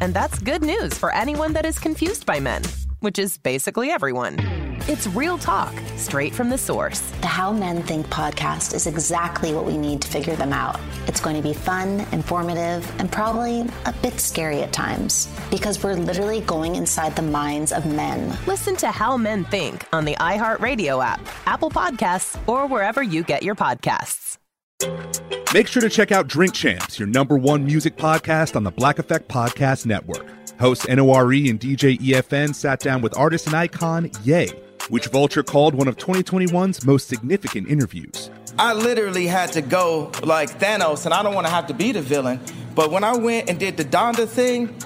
And that's good news for anyone that is confused by men, which is basically everyone. It's real talk, straight from the source. The How Men Think podcast is exactly what we need to figure them out. It's going to be fun, informative, and probably a bit scary at times because we're literally going inside the minds of men. Listen to How Men Think on the iHeartRadio app, Apple Podcasts, or wherever you get your podcasts. Make sure to check out Drink Champs, your number one music podcast on the Black Effect Podcast Network. Hosts NORE and DJ EFN sat down with artist and icon Ye, which Vulture called one of 2021's most significant interviews. I literally had to go like Thanos, and I don't want to have to be the villain. But when I went and did the Donda thing,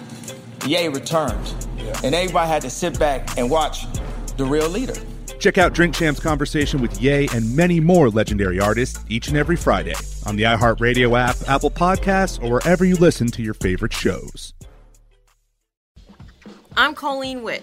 Ye returned. And everybody had to sit back and watch the real leader. Check out Drink Champs' conversation with Ye and many more legendary artists each and every Friday on the iHeartRadio app, Apple Podcasts, or wherever you listen to your favorite shows. I'm Colleen Witt.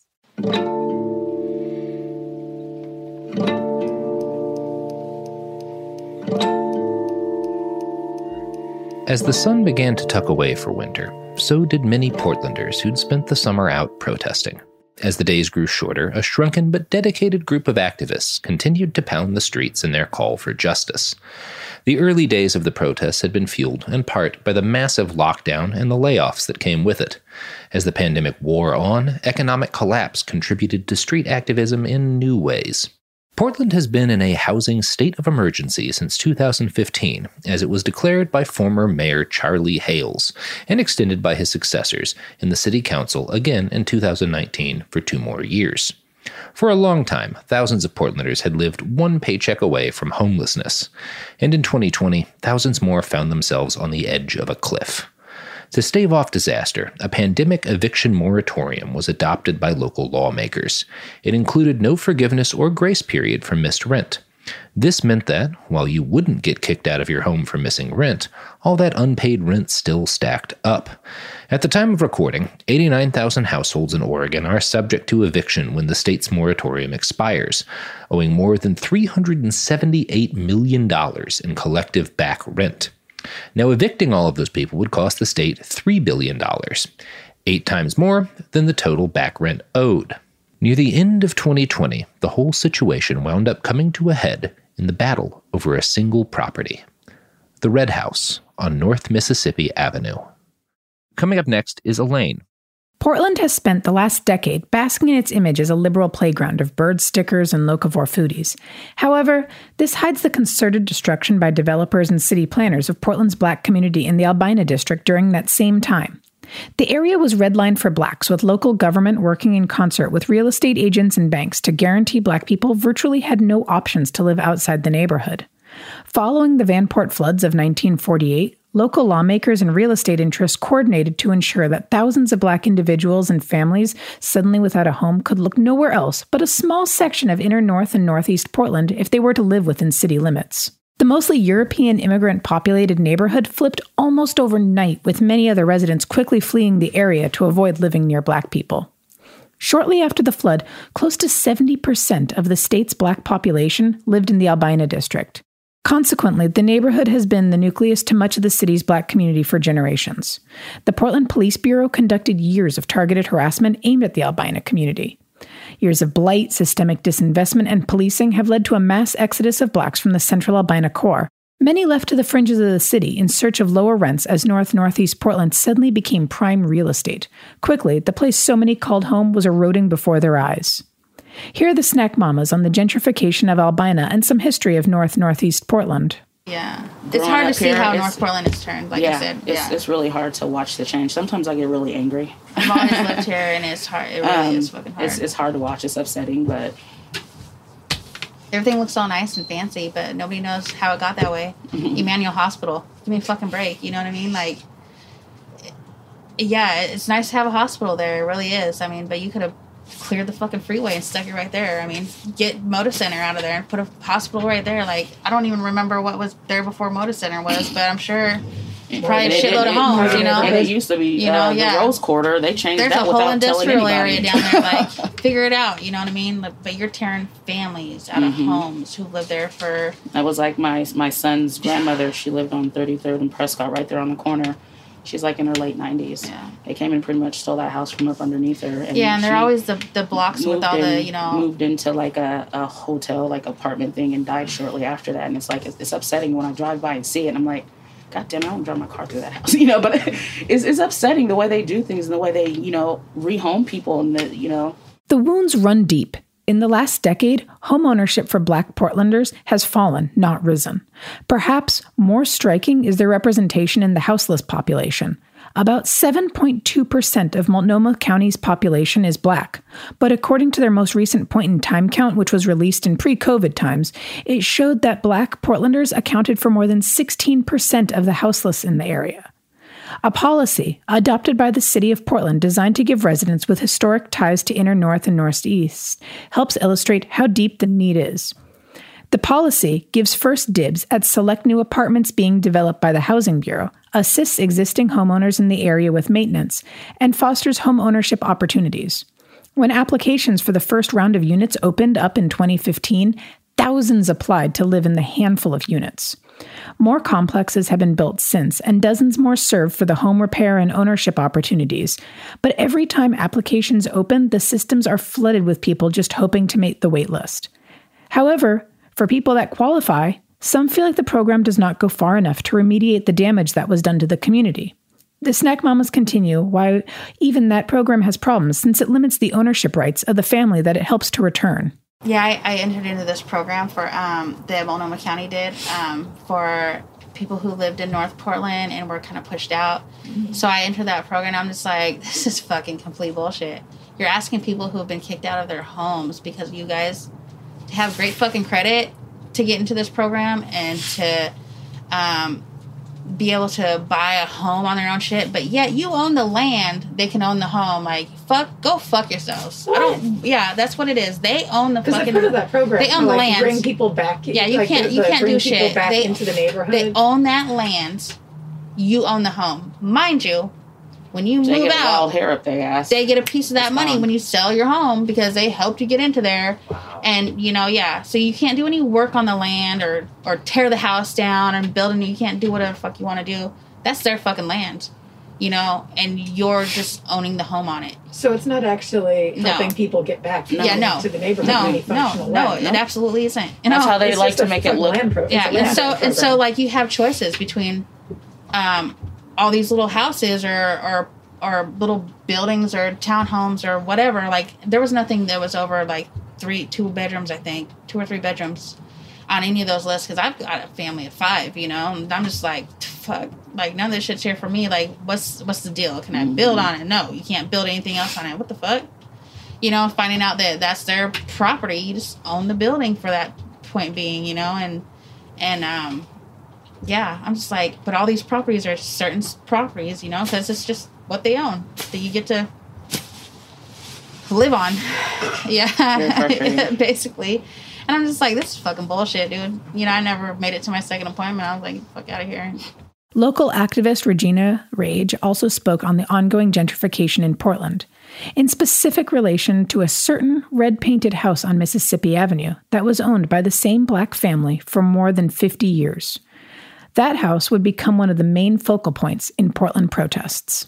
As the sun began to tuck away for winter, so did many Portlanders who'd spent the summer out protesting. As the days grew shorter, a shrunken but dedicated group of activists continued to pound the streets in their call for justice. The early days of the protests had been fueled, in part, by the massive lockdown and the layoffs that came with it. As the pandemic wore on, economic collapse contributed to street activism in new ways. Portland has been in a housing state of emergency since 2015, as it was declared by former Mayor Charlie Hales and extended by his successors in the City Council again in 2019 for two more years. For a long time, thousands of Portlanders had lived one paycheck away from homelessness, and in 2020, thousands more found themselves on the edge of a cliff. To stave off disaster, a pandemic eviction moratorium was adopted by local lawmakers. It included no forgiveness or grace period for missed rent. This meant that, while you wouldn't get kicked out of your home for missing rent, all that unpaid rent still stacked up. At the time of recording, 89,000 households in Oregon are subject to eviction when the state's moratorium expires, owing more than $378 million in collective back rent. Now, evicting all of those people would cost the state $3 billion, eight times more than the total back rent owed. Near the end of 2020, the whole situation wound up coming to a head in the battle over a single property the Red House on North Mississippi Avenue. Coming up next is Elaine. Portland has spent the last decade basking in its image as a liberal playground of bird stickers and locavore foodies. However, this hides the concerted destruction by developers and city planners of Portland's black community in the Albina district during that same time. The area was redlined for blacks, with local government working in concert with real estate agents and banks to guarantee black people virtually had no options to live outside the neighborhood. Following the Vanport floods of 1948, local lawmakers and real estate interests coordinated to ensure that thousands of black individuals and families suddenly without a home could look nowhere else but a small section of inner north and northeast Portland if they were to live within city limits. The mostly European immigrant populated neighborhood flipped almost overnight, with many other residents quickly fleeing the area to avoid living near black people. Shortly after the flood, close to 70% of the state's black population lived in the Albina district. Consequently, the neighborhood has been the nucleus to much of the city's black community for generations. The Portland Police Bureau conducted years of targeted harassment aimed at the Albina community. Years of blight, systemic disinvestment, and policing have led to a mass exodus of blacks from the central Albina core. Many left to the fringes of the city in search of lower rents as North Northeast Portland suddenly became prime real estate. Quickly, the place so many called home was eroding before their eyes. Here are the snack mamas on the gentrification of Albina and some history of North Northeast Portland. Yeah, it's hard to see here, how North Portland has turned. Like yeah, I said, it's, yeah. it's really hard to watch the change. Sometimes I get really angry. I've always lived here, and it's hard. It really Um, is fucking hard. It's, it's hard to watch. It's upsetting, but Everything looks all nice and fancy, but nobody knows how it got that way. Emanuel Hospital, give me a fucking break. You know what I mean? Like, yeah, it's nice to have a hospital there. It really is. I mean, but you could have cleared the fucking freeway and stuck it right there. I mean, get Moda Center out of there and put a hospital right there. Like, I don't even remember what was there before Moda Center was, but I'm sure probably a shitload it- of homes. You know, and it used to be you know, uh, yeah. the Rose Quarter. They changed There's that a whole industrial area down there. Like, figure it out. You know what I mean? Like, but you're tearing families out of Mhm. homes who live there for. That was like my my son's grandmother. She lived on 33rd and Prescott, right there on the corner. She's like in her late 90s. Yeah. They came and pretty much stole that house from up underneath her. And yeah, and they're always the the blocks with moved all the you know. moved into like a, a hotel like apartment thing and died shortly after that. And it's like it's, it's upsetting when I drive by and see it. And I'm like, God damn, it, I don't drive my car through that house, you know. But it's it's upsetting the way they do things and the way they you know rehome people and the you know. The wounds run deep. In the last decade, homeownership for black Portlanders has fallen, not risen. Perhaps more striking is their representation in the houseless population. About 7.2% of Multnomah County's population is black, but according to their most recent point in time count, which was released in pre COVID times, it showed that black Portlanders accounted for more than 16% of the houseless in the area. A policy adopted by the city of Portland designed to give residents with historic ties to inner north and northeast helps illustrate how deep the need is. The policy gives first dibs at select new apartments being developed by the Housing Bureau, assists existing homeowners in the area with maintenance, and fosters home ownership opportunities. When applications for the first round of units opened up in 2015, thousands applied to live in the handful of units. More complexes have been built since, and dozens more serve for the home repair and ownership opportunities. But every time applications open, the systems are flooded with people just hoping to make the waitlist. However, for people that qualify, some feel like the program does not go far enough to remediate the damage that was done to the community. The Snack Mamas continue why even that program has problems since it limits the ownership rights of the family that it helps to return. Yeah, I, I entered into this program for um, that Multnomah County did um, for people who lived in North Portland and were kind of pushed out. So I entered that program. I'm just like, this is fucking complete bullshit. You're asking people who have been kicked out of their homes because you guys have great fucking credit to get into this program and to um, be able to buy a home on their own shit, but yet you own the land, they can own the home. Like fuck, go fuck yourselves. I don't. Yeah, that's what it is. They own the fucking. part of that program, They own the like, land. bring people back- Yeah, you like, can't. the- You can't bring do people shit. back they, into the neighborhood. They own that land. You own the home, mind you. When you They move out, wild hair up their ass. they get a piece of that money when you sell your home because they helped you get into there and you know yeah so you can't do any work on the land or or tear the house down and build a new you can't do whatever the fuck you want to do that's their fucking land you know and you're just owning the home on it So it's not actually No. helping people get back yeah no to the neighborhood no any no functional no way. it absolutely isn't That's No, how they like to make it look. land pro- yeah and land so and so like you have choices between um all these little houses or or or little buildings or townhomes or whatever like there was nothing that was over like three two bedrooms i think two or three bedrooms on any of those lists because i've got a family of five you know and i'm just like fuck like none of this shit's here for me like what's what's the deal? Can i build on it? No you can't build anything else on it. What the fuck? You know finding out that that's their property you just own the building for that point being you know and and um yeah i'm just like but all these properties are certain properties you know because it's just what they own that you get to live on. Yeah basically. And i'm just like this is fucking bullshit dude. You know i never made it to my second appointment. I was like fuck out of here. Local activist Regina Rage also spoke on the ongoing gentrification in Portland, in specific relation to a certain red painted house on Mississippi Avenue that was owned by the same black family for more than 50 years. That house would become one of the main focal points in Portland protests.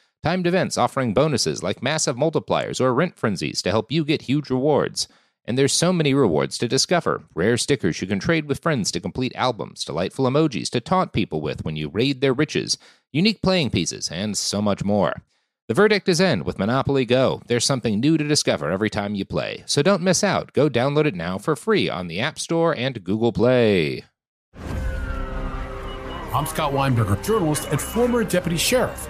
Timed events offering bonuses like massive multipliers or rent frenzies to help you get huge rewards. And there's so many rewards to discover rare stickers you can trade with friends to complete albums, delightful emojis to taunt people with when you raid their riches, unique playing pieces, and so much more. The verdict is in with Monopoly Go. There's something new to discover every time you play. So don't miss out. Go download it now for free on the App Store and Google Play. I'm Scott Weinberger, journalist and former deputy sheriff.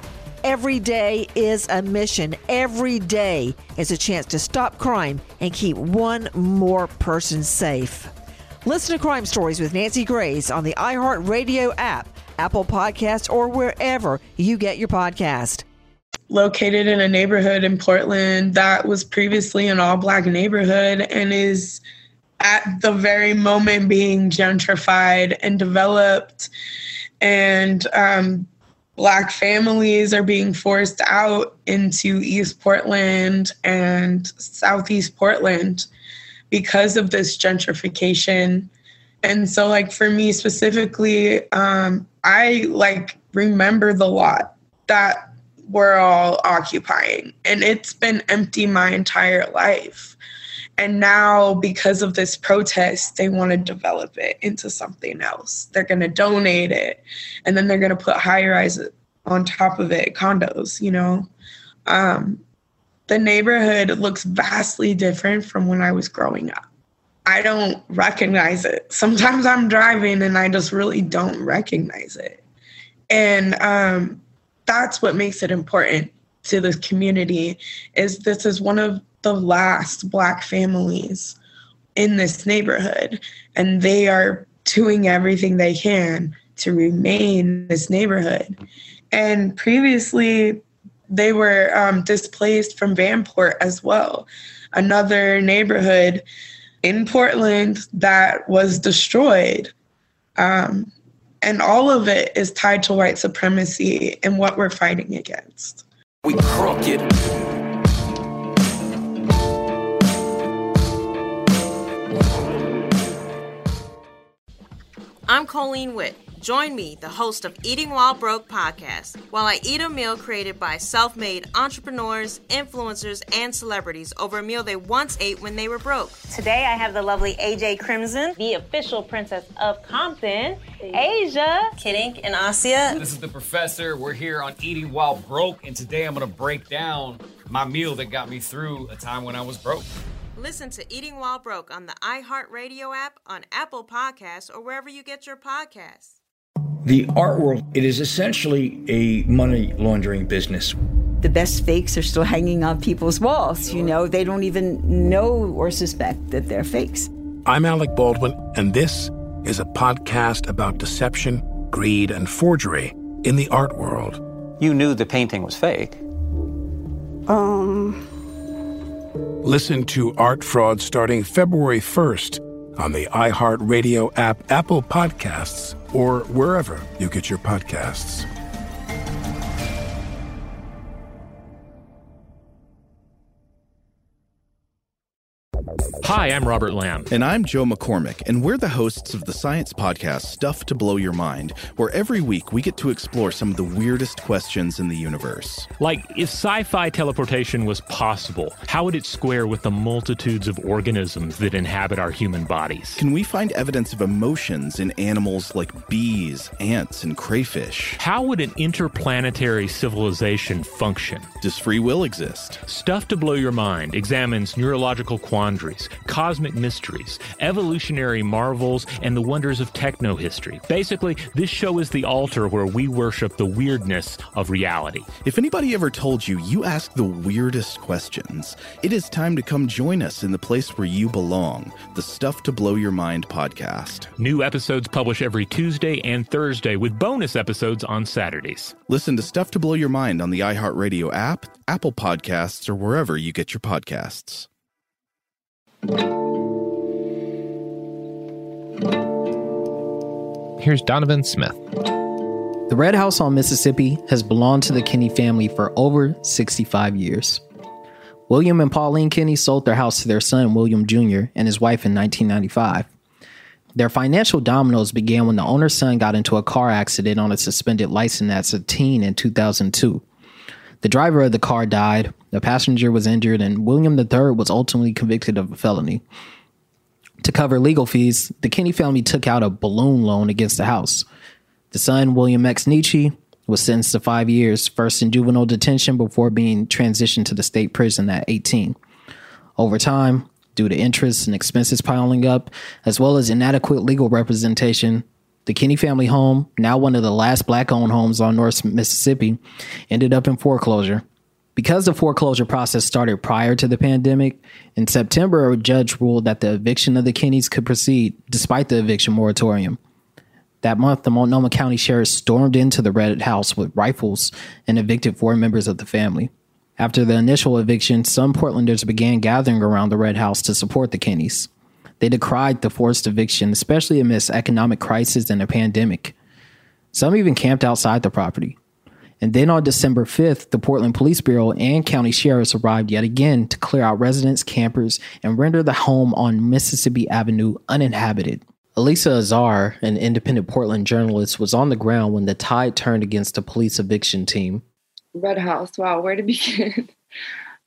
Every day is a mission. Every day is a chance to stop crime and keep one more person safe. Listen to Crime Stories with Nancy Grace on the iHeartRadio app, Apple Podcasts, or wherever you get your podcast. Located in a neighborhood in Portland that was previously an all black neighborhood and is at the very moment being gentrified and developed. And um, black families are being forced out into East Portland and Southeast Portland because of this gentrification. And so like for me specifically, um, I like remember the lot that we're all occupying and it's been empty my entire life. And now, because of this protest, they want to develop it into something else. They're going to donate it, and then they're going to put high rise on top of it, condos, you know. Um, the neighborhood looks vastly different from when I was growing up. I don't recognize it. Sometimes I'm driving and I just really don't recognize it. And um, that's what makes it important to this community is this is one of the last black families in this neighborhood and they are doing everything they can to remain in this neighborhood. And previously they were um, displaced from vanport as well. Another neighborhood in portland that was destroyed um, and all of it is tied to white supremacy and what we're fighting against. We crooked I'm Colleen Witt. Join me, the host of Eating While Broke podcast, while I eat a meal created by self made entrepreneurs, influencers, and celebrities over a meal they once ate when they were broke. Today I have the lovely AJ Crimson, the official princess of Compton, Asia, Kid Ink, and Asia. This is the professor. We're here on Eating While Broke, and today I'm going to break down my meal that got me through a time when I was broke. Listen to Eating While Broke on the iHeartRadio app, on Apple Podcasts, or wherever you get your podcasts. The art world, it is essentially a money laundering business. The best fakes are still hanging on people's walls. You know, they don't even know or suspect that they're fakes. I'm Alec Baldwin, and this is a podcast about deception, greed, and forgery in the art world. You knew the painting was fake. Um. Listen to Art Fraud starting February 1st on the iHeartRadio app, Apple Podcasts, or wherever you get your podcasts. Hi, I'm Robert Lamb. And I'm Joe McCormick, and we're the hosts of the science podcast Stuff to Blow Your Mind, where every week we get to explore some of the weirdest questions in the universe. Like, if sci fi teleportation was possible, how would it square with the multitudes of organisms that inhabit our human bodies? Can we find evidence of emotions in animals like bees, ants, and crayfish? How would an interplanetary civilization function? Does free will exist? Stuff to Blow Your Mind examines neurological quandaries cosmic mysteries, evolutionary marvels, and the wonders of techno history. Basically, this show is the altar where we worship the weirdness of reality. If anybody ever told you you ask the weirdest questions, it is time to come join us in the place where you belong the Stuff to Blow Your Mind podcast. New episodes publish every Tuesday and Thursday with bonus episodes on Saturdays. Listen to Stuff to Blow Your Mind on the iHeartRadio app, Apple Podcasts, or wherever you get your podcasts. Here's Donovan Smith. The Red House on Mississippi has belonged to the Kinney family for over 65 years. William and Pauline Kinney sold their house to their son, William Jr., and his wife in 1995. Their financial dominoes began when the owner's son got into a car accident on a suspended license as a teen in 2002. The driver of the car died, the passenger was injured, and William III was ultimately convicted of a felony. To cover legal fees, the Kinney family took out a balloon loan against the house. The son, William X. Nietzsche, was sentenced to five years, first in juvenile detention before being transitioned to the state prison at 18. Over time, due to interest and expenses piling up, as well as inadequate legal representation, the Kinney family home, now one of the last black owned homes on North Mississippi, ended up in foreclosure. Because the foreclosure process started prior to the pandemic, in September, a judge ruled that the eviction of the Kinneys could proceed despite the eviction moratorium. That month, the Multnomah County Sheriff stormed into the Red House with rifles and evicted four members of the family. After the initial eviction, some Portlanders began gathering around the Red House to support the Kinneys. They decried the forced eviction, especially amidst economic crisis and a pandemic. Some even camped outside the property. And then on December 5th, the Portland Police Bureau and county sheriffs arrived yet again to clear out residents, campers, and render the home on Mississippi Avenue uninhabited. Alissa Azar, an independent Portland journalist, was on the ground when the tide turned against the police eviction team. Red House, wow, where to begin?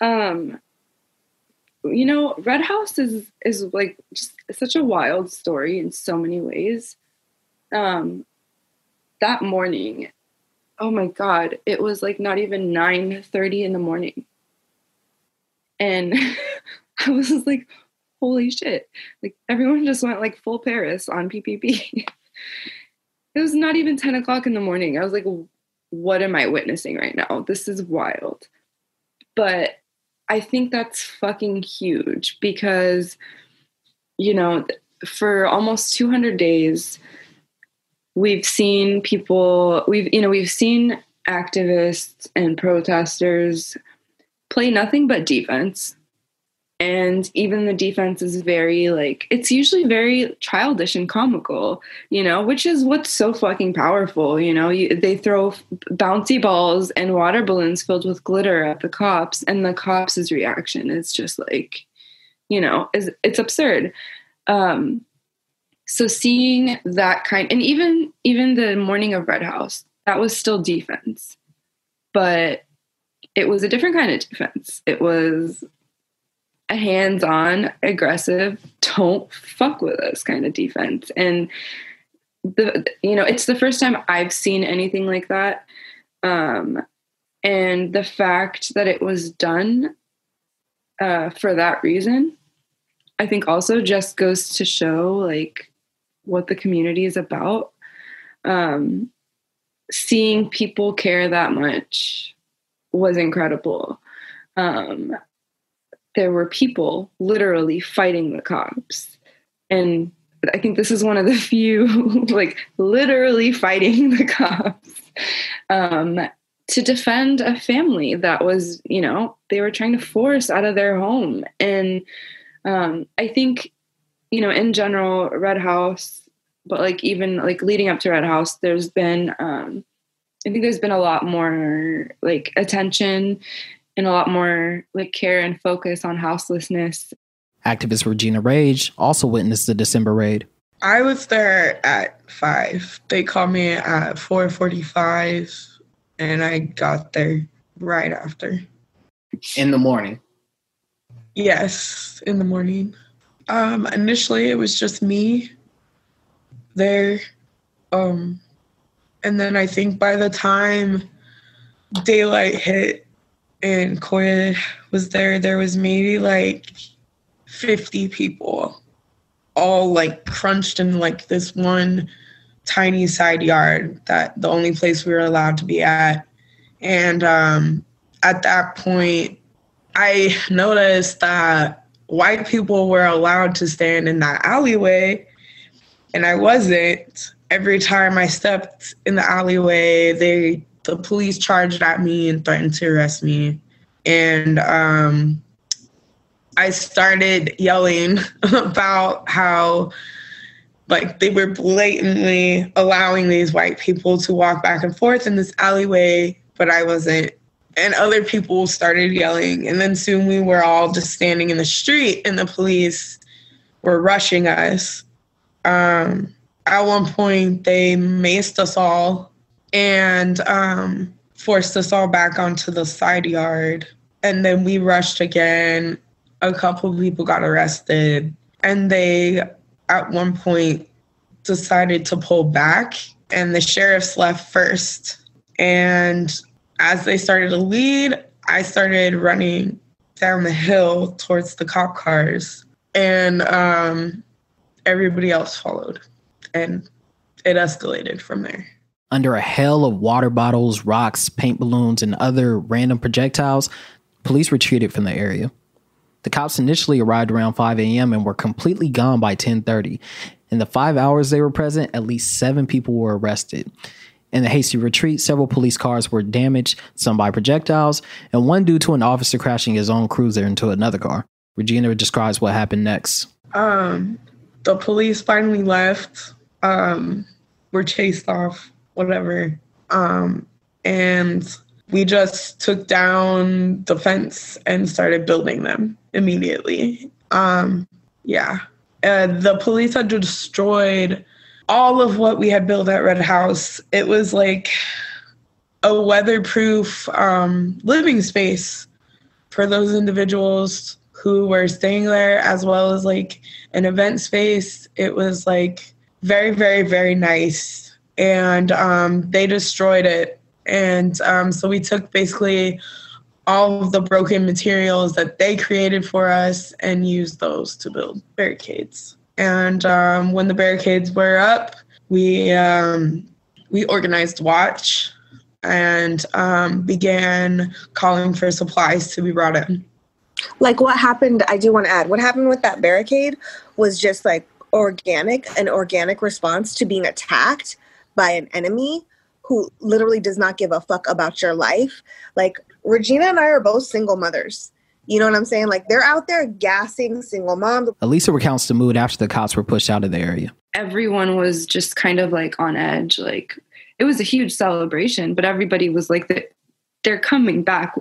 um, you know, Red House is is like just such a wild story in so many ways. Um, that morning, oh my god, it was like not even nine thirty in the morning, and I was like, holy shit. Like everyone just went like full Paris on PPB. it was not even 10 o'clock in the morning. I was like, what am I witnessing right now? This is wild. But I think that's fucking huge because, you know, for almost 200 days, we've seen people, we've, you know, we've seen activists and protesters play nothing but defense. And even the defense is very like it's usually very childish and comical you know which is what's so fucking powerful you know? You, they throw bouncy balls and water balloons filled with glitter at the cops and the cops' reaction is just like you know is it's absurd. Um so seeing that kind and even even the morning of red house that was still defense but it was a different kind of defense it was a hands-on, aggressive, don't fuck with us kind of defense. And the you know, it's the first time I've seen anything like that. Um, and the fact that it was done uh, for that reason, I think also just goes to show like what the community is about. Um, seeing people care that much was incredible. Um, there were people literally fighting the cops. And I think this is one of the few, like, literally fighting the cops um, to defend a family that was, you know, they were trying to force out of their home. And um, I think, you know, in general, Red House, but like even like leading up to Red House, there's been, um, I think there's been a lot more like attention and a lot more like care and focus on houselessness. Activist Regina Rage also witnessed the December raid. I was there at five. They called me at four forty-five, and I got there right after. In the morning. Yes, in the morning. Um, initially, it was just me there, um, and then I think by the time daylight hit, and Koya was there, there was maybe like 50 people all like crunched in like this one tiny side yard that the only place we were allowed to be at. And um, at that point, I noticed that white people were allowed to stand in that alleyway, and I wasn't. Every time I stepped in the alleyway, they the police charged at me and threatened to arrest me. And um, I started yelling about how, like, they were blatantly allowing these white people to walk back and forth in this alleyway, but I wasn't. And other people started yelling. And then soon we were all just standing in the street, and the police were rushing us. Um, at one point, they maced us all and um, forced us all back onto the side yard. And then we rushed again. A couple of people got arrested. And they, at one point, decided to pull back, and the sheriffs left first. And as they started to lead, I started running down the hill towards the cop cars, and um, everybody else followed, and it escalated from there. Under a hail of water bottles, rocks, paint balloons, and other random projectiles, police retreated from the area. The cops initially arrived around 5 a.m. and were completely gone by 10:30. In the five hours they were present, at least seven people were arrested. In the hasty retreat, several police cars were damaged, some by projectiles, and one due to an officer crashing his own cruiser into another car. Regina describes what happened next. Um, the police finally left. Um, were chased off, whatever. Um, and we just took down the fence and started building them immediately. Um, yeah. Uh, the police had destroyed all of what we had built at Red House. It was like a weatherproof um, living space for those individuals who were staying there, as well as like an event space. It was like very, very, very nice. And um, they destroyed it. And um, so we took basically all of the broken materials that they created for us and used those to build barricades. And um, when the barricades were up, we um, we organized watch and um, began calling for supplies to be brought in. Like what happened? I do want to add what happened with that barricade was just like organic, an organic response to being attacked by an enemy who literally does not give a fuck about your life. Like Regina and I are both single mothers. You know what I'm saying? Like they're out there gassing single moms. Alissa recounts the mood after the cops were pushed out of the area. Everyone was just kind of like on edge. Like it was a huge celebration, but everybody was like, they're coming back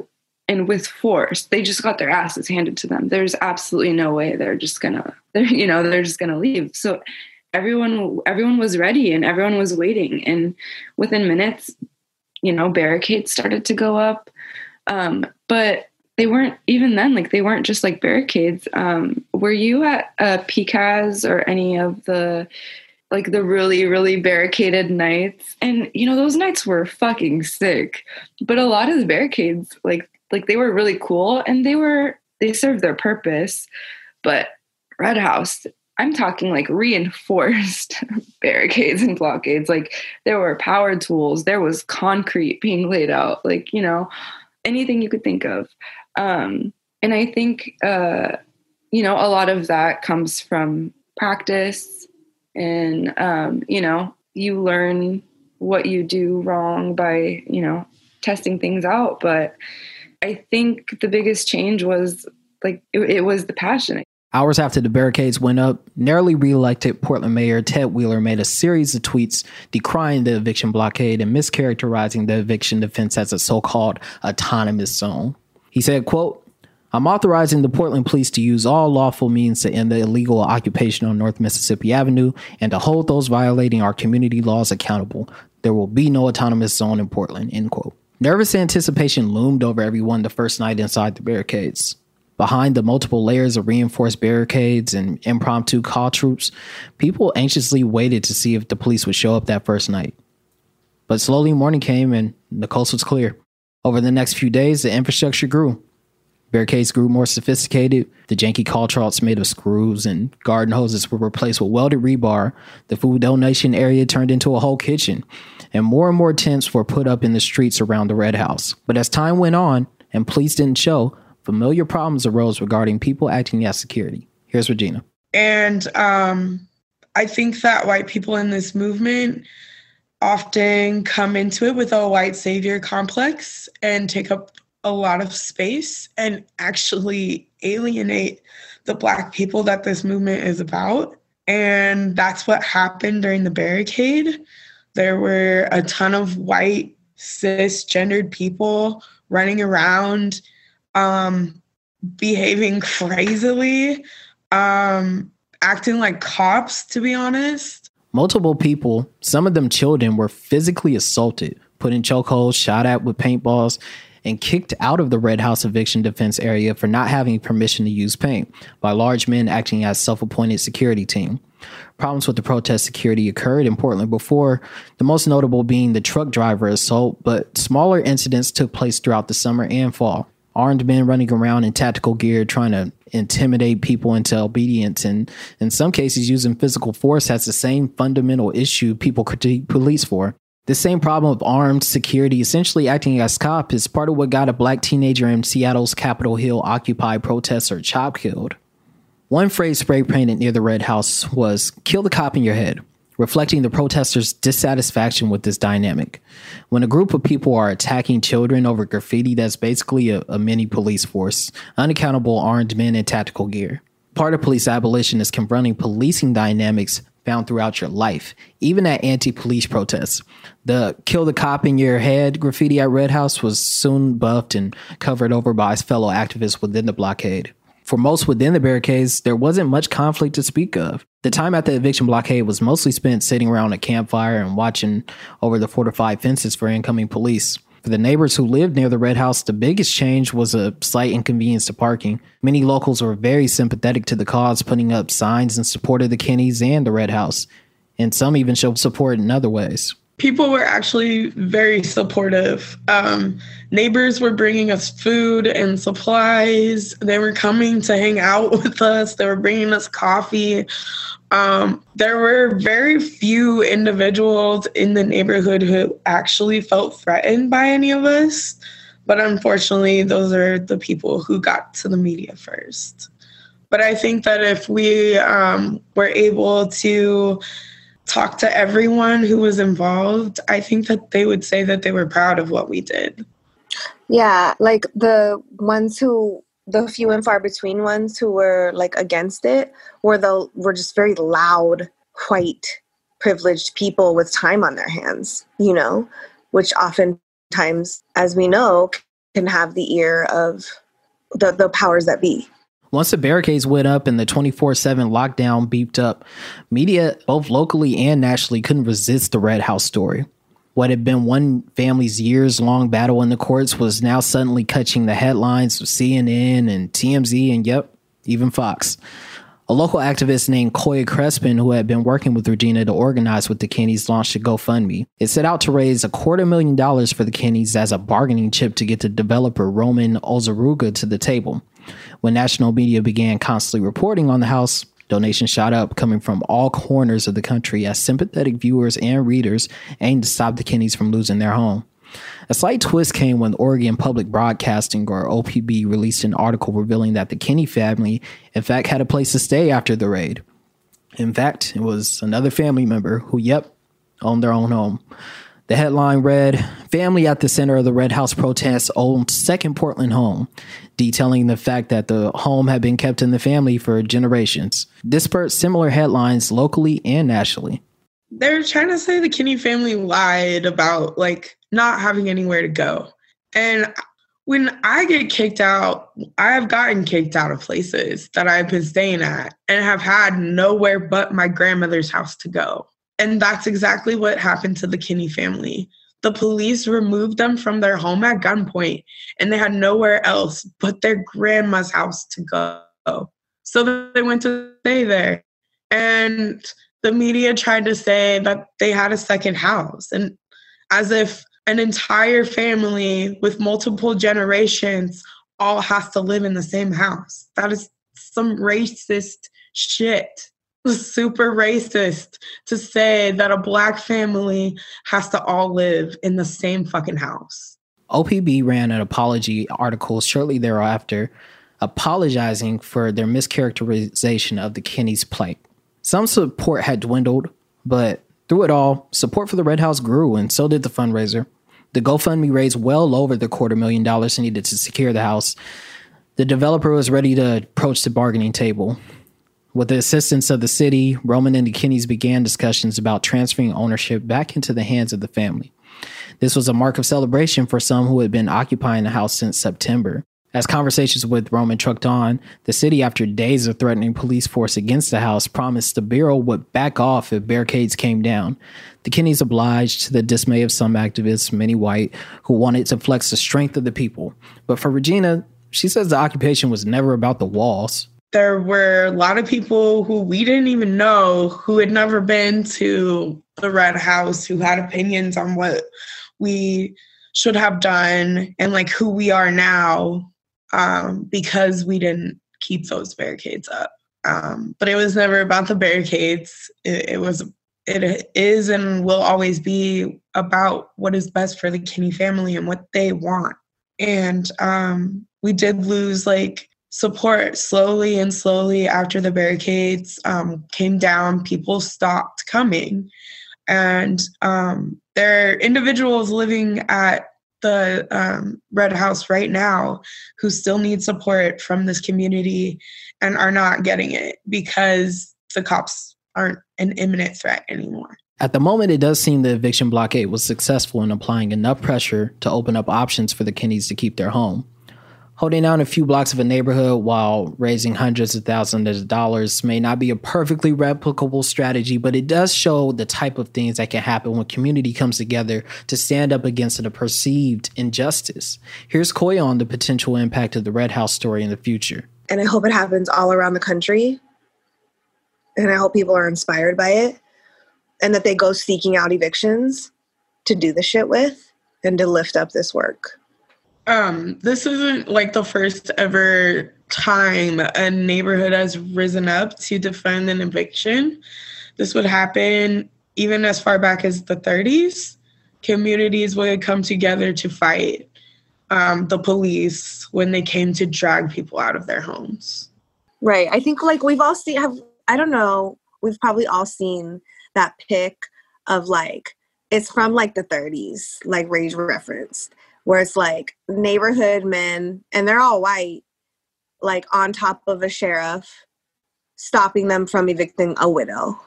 and with force. They just got their asses handed to them. There's absolutely no way they're just gonna, they're, you know, they're just gonna leave. So everyone, everyone was ready and everyone was waiting. And within minutes, you know, barricades started to go up. Um, but they weren't even then like they weren't just like barricades. Um were you at uh pcas or any of the like the really really barricaded nights? And you know those nights were fucking sick. But a lot of the barricades like like they were really cool and they were they served their purpose. But red house i'm talking like reinforced barricades and blockades. Like there were power tools. There was concrete being laid out. Like you know anything you could think of um, and I think, uh, you know, a lot of that comes from practice and, um, you know, you learn what you do wrong by, you know, testing things out. But I think the biggest change was like, it, it was the passion. Hours after the barricades went up, narrowly reelected Portland Mayor Ted Wheeler made a series of tweets decrying the eviction blockade and mischaracterizing the eviction defense as a so called autonomous zone. He said, quote, I'm authorizing the Portland police to use all lawful means to end the illegal occupation on North Mississippi Avenue and to hold those violating our community laws accountable. There will be no autonomous zone in Portland, end quote. Nervous anticipation loomed over everyone the first night inside the barricades. Behind the multiple layers of reinforced barricades and impromptu caltrops, people anxiously waited to see if the police would show up that first night. But slowly morning came and the coast was clear. Over the next few days, the infrastructure grew. Barricades grew more sophisticated. The janky caltrops made of screws and garden hoses were replaced with welded rebar. The food donation area turned into a whole kitchen. And more and more tents were put up in the streets around the Red House. But as time went on and police didn't show, familiar problems arose regarding people acting as security. Here's Regina. And um, I think that white people in this movement often come into it with a white savior complex and take up a lot of space and actually alienate the black people that this movement is about. And that's what happened during the barricade. There were a ton of white, cisgendered people running around, um, behaving crazily, um, acting like cops, to be honest. Multiple people, some of them children, were physically assaulted, put in chokeholds, shot at with paintballs, and kicked out of the Red House eviction defense area for not having permission to use paint by large men acting as self appointed security team. Problems with the protest security occurred in Portland before, the most notable being the truck driver assault, but smaller incidents took place throughout the summer and fall. Armed men running around in tactical gear trying to intimidate people into obedience and in some cases using physical force has the same fundamental issue people critique police for. The same problem of armed security essentially acting as cop is part of what got a black teenager in Seattle's Capitol Hill Occupy protester Chop killed. One phrase spray painted near the Red House was kill the cop in your head, reflecting the protesters' dissatisfaction with this dynamic. When a group of people are attacking children over graffiti, that's basically a, a mini police force, unaccountable armed men in tactical gear. Part of police abolition is confronting policing dynamics found throughout your life, even at anti police protests. The kill the cop in your head graffiti at Red House was soon buffed and covered over by fellow activists within the blockade. For most within the barricades, there wasn't much conflict to speak of. The time at the eviction blockade was mostly spent sitting around a campfire and watching over the fortified fences for incoming police. For the neighbors who lived near the Red House, the biggest change was a slight inconvenience to parking. Many locals were very sympathetic to the cause, putting up signs in support of the Kinneys and the Red House, and some even showed support in other ways people were actually very supportive. Um, neighbors were bringing us food and supplies. They were coming to hang out with us. They were bringing us coffee. Um, there were very few individuals in the neighborhood who actually felt threatened by any of us. But unfortunately, those are the people who got to the media first. But I think that if we um, were able to talk to everyone who was involved, I think that they would say that they were proud of what we did. Yeah, like the ones who the few and far between ones who were like against it were the were just very loud white privileged people with time on their hands, you know, which oftentimes as we know can have the ear of the the powers that be. Once the barricades went up and the 24 7 lockdown beeped up, media, both locally and nationally, couldn't resist the Red House story. What had been one family's years long battle in the courts was now suddenly catching the headlines of CNN and TMZ and, yep, even Fox. A local activist named Koya Crespin, who had been working with Regina to organize with the Kinneys, launched a GoFundMe. It set out to raise a quarter million dollars for the Kinneys as a bargaining chip to get the developer Roman Ozeruga to the table. When national media began constantly reporting on the house, donations shot up, coming from all corners of the country as sympathetic viewers and readers aimed to stop the Kinneys from losing their home. A slight twist came when Oregon Public Broadcasting, or OPB, released an article revealing that the Kinney family, in fact, had a place to stay after the raid. In fact, it was another family member who, yep, owned their own home. The headline read Family at the center of the Red House protests owned second Portland home, detailing the fact that the home had been kept in the family for generations. This spurred similar headlines locally and nationally. They're trying to say the Kinney family lied about like not having anywhere to go. And when I get kicked out, I have gotten kicked out of places that I've been staying at and have had nowhere but my grandmother's house to go. And that's exactly what happened to the Kinney family. The police removed them from their home at gunpoint, and they had nowhere else but their grandma's house to go. So they went to stay there. And the media tried to say that they had a second house, and as if an entire family with multiple generations all has to live in the same house. That is some racist shit super racist to say that a black family has to all live in the same fucking house. OPB ran an apology article shortly thereafter, apologizing for their mischaracterization of the Kinneys' plight. Some support had dwindled, but through it all, support for the Red House grew, and so did the fundraiser. The GoFundMe raised well over the quarter million dollars needed to secure the house. The developer was ready to approach the bargaining table. With the assistance of the city, Roman and the Kinneys began discussions about transferring ownership back into the hands of the family. This was a mark of celebration for some who had been occupying the house since September. As conversations with Roman trucked on, the city, after days of threatening police force against the house, promised the Bureau would back off if barricades came down. The Kinneys obliged to the dismay of some activists, many white, who wanted to flex the strength of the people. But for Regina, she says the occupation was never about the walls. There were a lot of people who we didn't even know who had never been to the Red House who had opinions on what we should have done and like who we are now um, because we didn't keep those barricades up. Um, but it was never about the barricades. It, it, was, it is, and will always be about what is best for the Kinney family and what they want. And um, we did lose like support slowly and slowly after the barricades um, came down. People stopped coming, and um, there are individuals living at the um, Red House right now who still need support from this community and are not getting it because the cops aren't an imminent threat anymore. At the moment, it does seem the eviction blockade was successful in applying enough pressure to open up options for the Kinneys to keep their home. Holding down a few blocks of a neighborhood while raising hundreds of thousands of dollars may not be a perfectly replicable strategy, but it does show the type of things that can happen when community comes together to stand up against a perceived injustice. Here's Koya on the potential impact of the Red House story in the future. And I hope it happens all around the country. And I hope people are inspired by it and that they go seeking out evictions to do the shit with and to lift up this work. Um, this isn't like the first ever time a neighborhood has risen up to defend an eviction. This would happen even as far back as the 30s. Communities would come together to fight um, the police when they came to drag people out of their homes. Right. I think like we've all seen have I don't know, we've probably all seen that pic of like it's from like the 30s, like Rage referenced where it's like neighborhood men and they're all white like on top of a sheriff stopping them from evicting a widow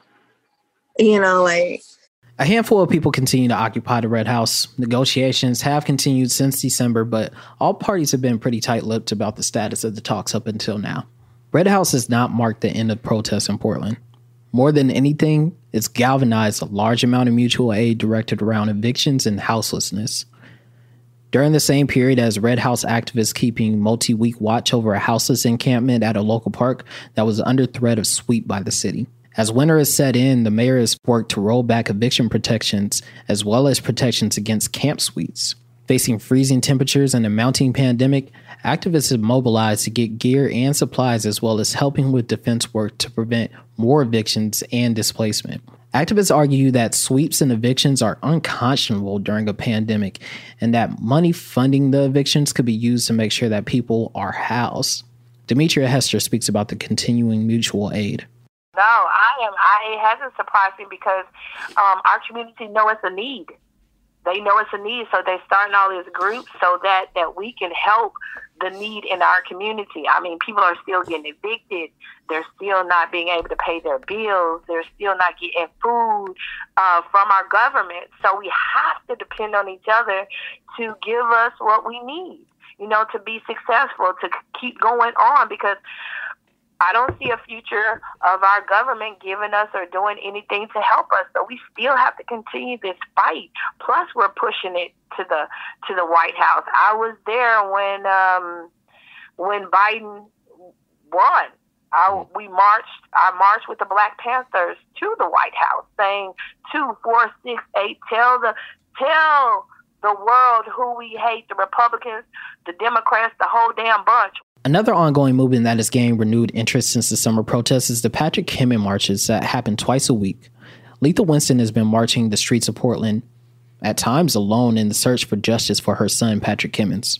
you know like a handful of people continue to occupy the Red House. Negotiations have continued since December, but all parties have been pretty tight lipped about the status of the talks up until now. Red House has not marked the end of protests in Portland. More than anything, it's galvanized a large amount of mutual aid directed around evictions and houselessness. During the same period as Red House activists keeping multi week watch over a houseless encampment at a local park that was under threat of sweep by the city. As winter has set in, the mayor has worked to roll back eviction protections as well as protections against camp suites. Facing freezing temperatures and a mounting pandemic, activists have mobilized to get gear and supplies as well as helping with defense work to prevent more evictions and displacement. Activists argue that sweeps and evictions are unconscionable during a pandemic and that money funding the evictions could be used to make sure that people are housed. Demetria Hester speaks about the continuing mutual aid. No, I am. I, it hasn't surprised me because um, our community know it's a need. They know it's a need, so they're starting all these groups so that that we can help the need in our community. I mean, people are still getting evicted. They're still not being able to pay their bills. They're still not getting food uh, from our government. So we have to depend on each other to give us what we need, you know, to be successful, to keep going on because I don't see a future of our government giving us or doing anything to help us. So we still have to continue this fight. Plus, we're pushing it to the to the White House. I was there when um, when Biden won. I, we marched. I marched with the Black Panthers to the White House, saying two, four, six, eight. Tell the tell the world who we hate: the Republicans, the Democrats, the whole damn bunch. Another ongoing movement that has gained renewed interest since the summer protests is the Patrick Kimmons marches that happen twice a week. Letha Winston has been marching the streets of Portland, at times alone, in the search for justice for her son, Patrick Kimmons.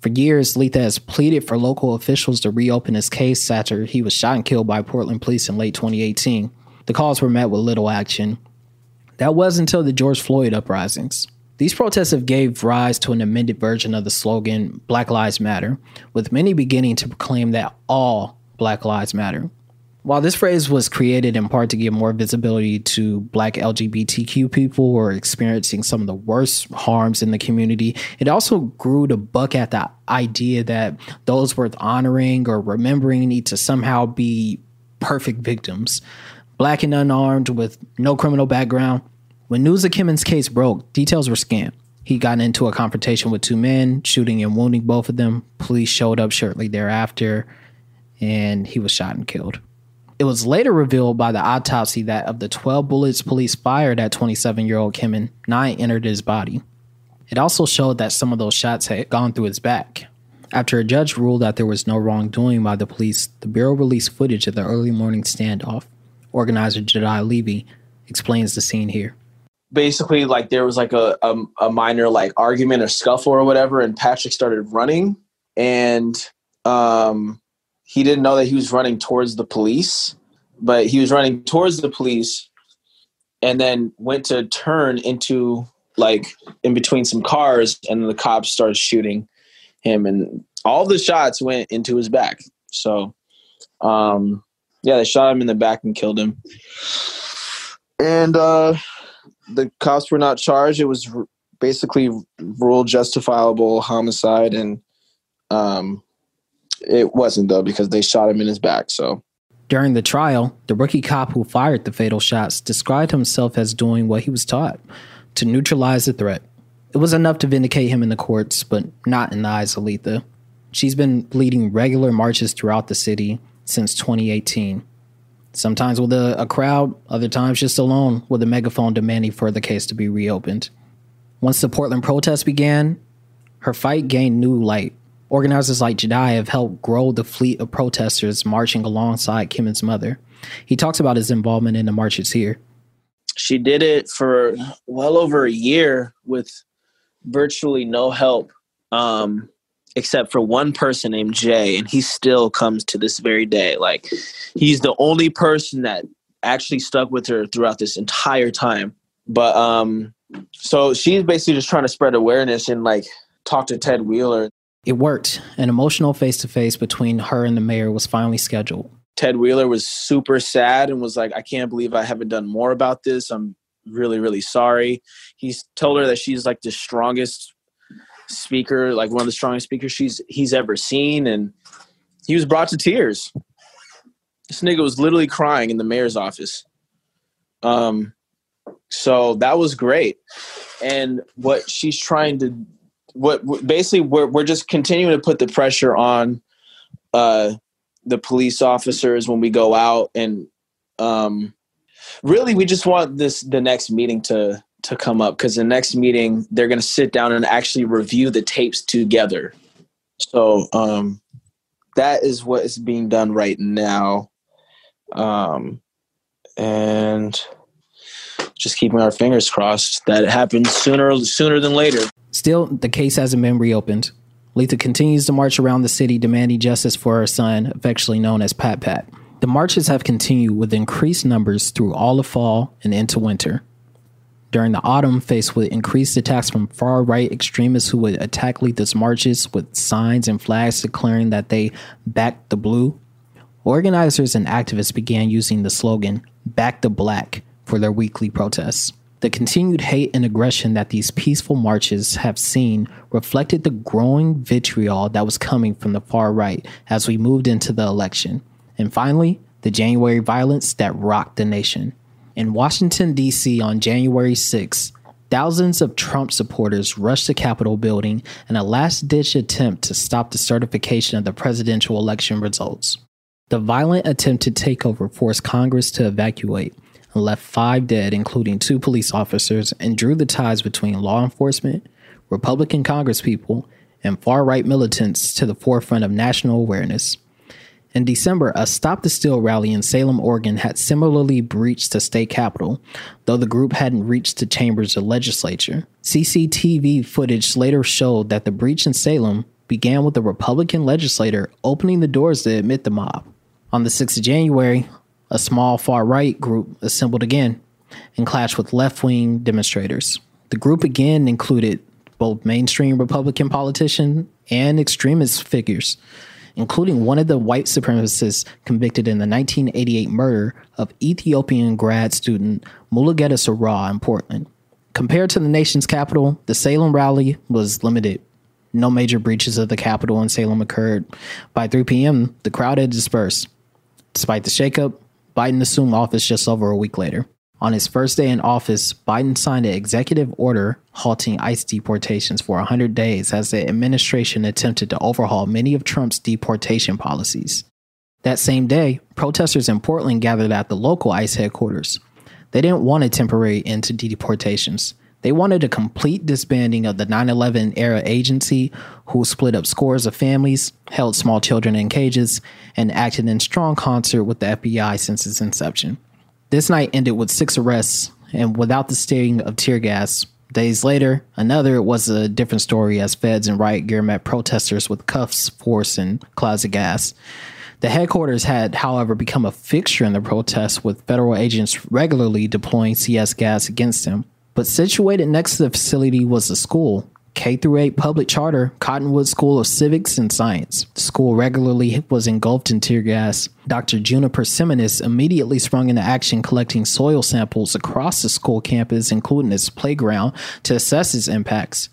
For years, Letha has pleaded for local officials to reopen his case after he was shot and killed by Portland police in late 2018. The calls were met with little action. That was until the George Floyd uprisings. These protests have gave rise to an amended version of the slogan Black Lives Matter, with many beginning to proclaim that all Black Lives Matter. While this phrase was created in part to give more visibility to black LGBTQ people who are experiencing some of the worst harms in the community, it also grew to buck at the idea that those worth honoring or remembering need to somehow be perfect victims. Black and unarmed with no criminal background. When news of Kimmons' case broke, details were scant. He got into a confrontation with two men, shooting and wounding both of them. Police showed up shortly thereafter, and he was shot and killed. It was later revealed by the autopsy that of the 12 bullets police fired at 27 year old Kimmons, nine entered his body. It also showed that some of those shots had gone through his back. After a judge ruled that there was no wrongdoing by the police, the Bureau released footage of the early morning standoff. Organizer Jedi Levy explains the scene here. Basically, like there was like a, a, a minor like argument or scuffle or whatever, and Patrick started running, and um, he didn't know that he was running towards the police, but he was running towards the police and then went to turn into like in between some cars and the cops started shooting him and all the shots went into his back. So um yeah, they shot him in the back and killed him. And uh the cops were not charged. It was basically ruled justifiable homicide and um it wasn't though because they shot him in his back. So during the trial, the rookie cop who fired the fatal shots described himself as doing what he was taught to neutralize the threat. It was enough to vindicate him in the courts, but not in the eyes of Letha. She's been leading regular marches throughout the city since 2018. Sometimes with a, a crowd, other times just alone with a megaphone demanding for the case to be reopened. Once the Portland protests began, her fight gained new light Organizers like Jedi have helped grow the fleet of protesters marching alongside Kimmons' mother. He talks about his involvement in the marches here. She did it for well over a year with virtually no help, um, except for one person named Jay, and he still comes to this very day. Like, he's the only person that actually stuck with her throughout this entire time. But um, so she's basically just trying to spread awareness and like talk to Ted Wheeler. It worked. An emotional face to face between her and the mayor was finally scheduled. Ted Wheeler was super sad and was like, I can't believe I haven't done more about this. I'm really, really sorry. He's told her that she's like the strongest speaker, like one of the strongest speakers she's he's ever seen. And he was brought to tears. This nigga was literally crying in the mayor's office. Um so that was great. And what she's trying to what basically we're we're just continuing to put the pressure on uh, the police officers when we go out, and um, really we just want this the next meeting to to come up because the next meeting they're going to sit down and actually review the tapes together. So um, that is what is being done right now, um, and just keeping our fingers crossed that it happens sooner sooner than later. Still, the case hasn't been reopened. Letha continues to march around the city demanding justice for her son, affectionately known as Pat Pat. The marches have continued with increased numbers through all of fall and into winter. During the autumn, faced with increased attacks from far right extremists who would attack Letha's marches with signs and flags declaring that they backed the blue, organizers and activists began using the slogan, Back the Black, for their weekly protests. The continued hate and aggression that these peaceful marches have seen reflected the growing vitriol that was coming from the far right as we moved into the election. And finally, the January violence that rocked the nation. In Washington, D.C. on January 6, thousands of Trump supporters rushed the Capitol building in a last ditch attempt to stop the certification of the presidential election results. The violent attempted takeover forced Congress to evacuate, and left five dead, including two police officers, and drew the ties between law enforcement, Republican congresspeople, and far right militants to the forefront of national awareness. In December, a Stop the Steal rally in Salem, Oregon had similarly breached the state capitol, though the group hadn't reached the chambers of legislature. CCTV footage later showed that the breach in Salem began with a Republican legislator opening the doors to admit the mob. On the 6th of January, a small far right group assembled again and clashed with left wing demonstrators. The group again included both mainstream Republican politicians and extremist figures, including one of the white supremacists convicted in the 1988 murder of Ethiopian grad student Mulugeta Seraw in Portland. Compared to the nation's capital, the Salem rally was limited. No major breaches of the Capitol in Salem occurred. By 3 p.m., the crowd had dispersed. Despite the shakeup, Biden assumed office just over a week later. On his first day in office, Biden signed an executive order halting ICE deportations for 100 days as the administration attempted to overhaul many of Trump's deportation policies. That same day, protesters in Portland gathered at the local ICE headquarters. They didn't want a temporary end to deportations. They wanted a complete disbanding of the 9 11 era agency, who split up scores of families, held small children in cages, and acted in strong concert with the FBI since its inception. This night ended with six arrests and without the sting of tear gas. Days later, another was a different story as feds and riot gear met protesters with cuffs, force, and clouds of gas. The headquarters had, however, become a fixture in the protests, with federal agents regularly deploying CS gas against them. But situated next to the facility was a school, K through 8 public charter, Cottonwood School of Civics and Science. The school regularly was engulfed in tear gas. Dr. Juniper Simonis immediately sprung into action collecting soil samples across the school campus, including its playground, to assess its impacts.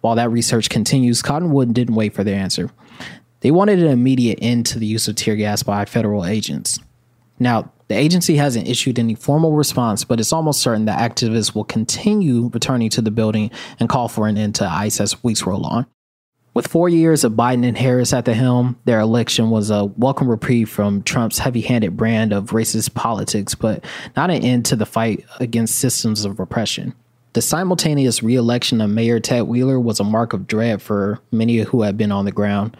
While that research continues, Cottonwood didn't wait for their answer. They wanted an immediate end to the use of tear gas by federal agents. Now, the agency hasn't issued any formal response, but it's almost certain that activists will continue returning to the building and call for an end to ICE as weeks roll on. With four years of Biden and Harris at the helm, their election was a welcome reprieve from Trump's heavy handed brand of racist politics, but not an end to the fight against systems of repression. The simultaneous re election of Mayor Ted Wheeler was a mark of dread for many who had been on the ground.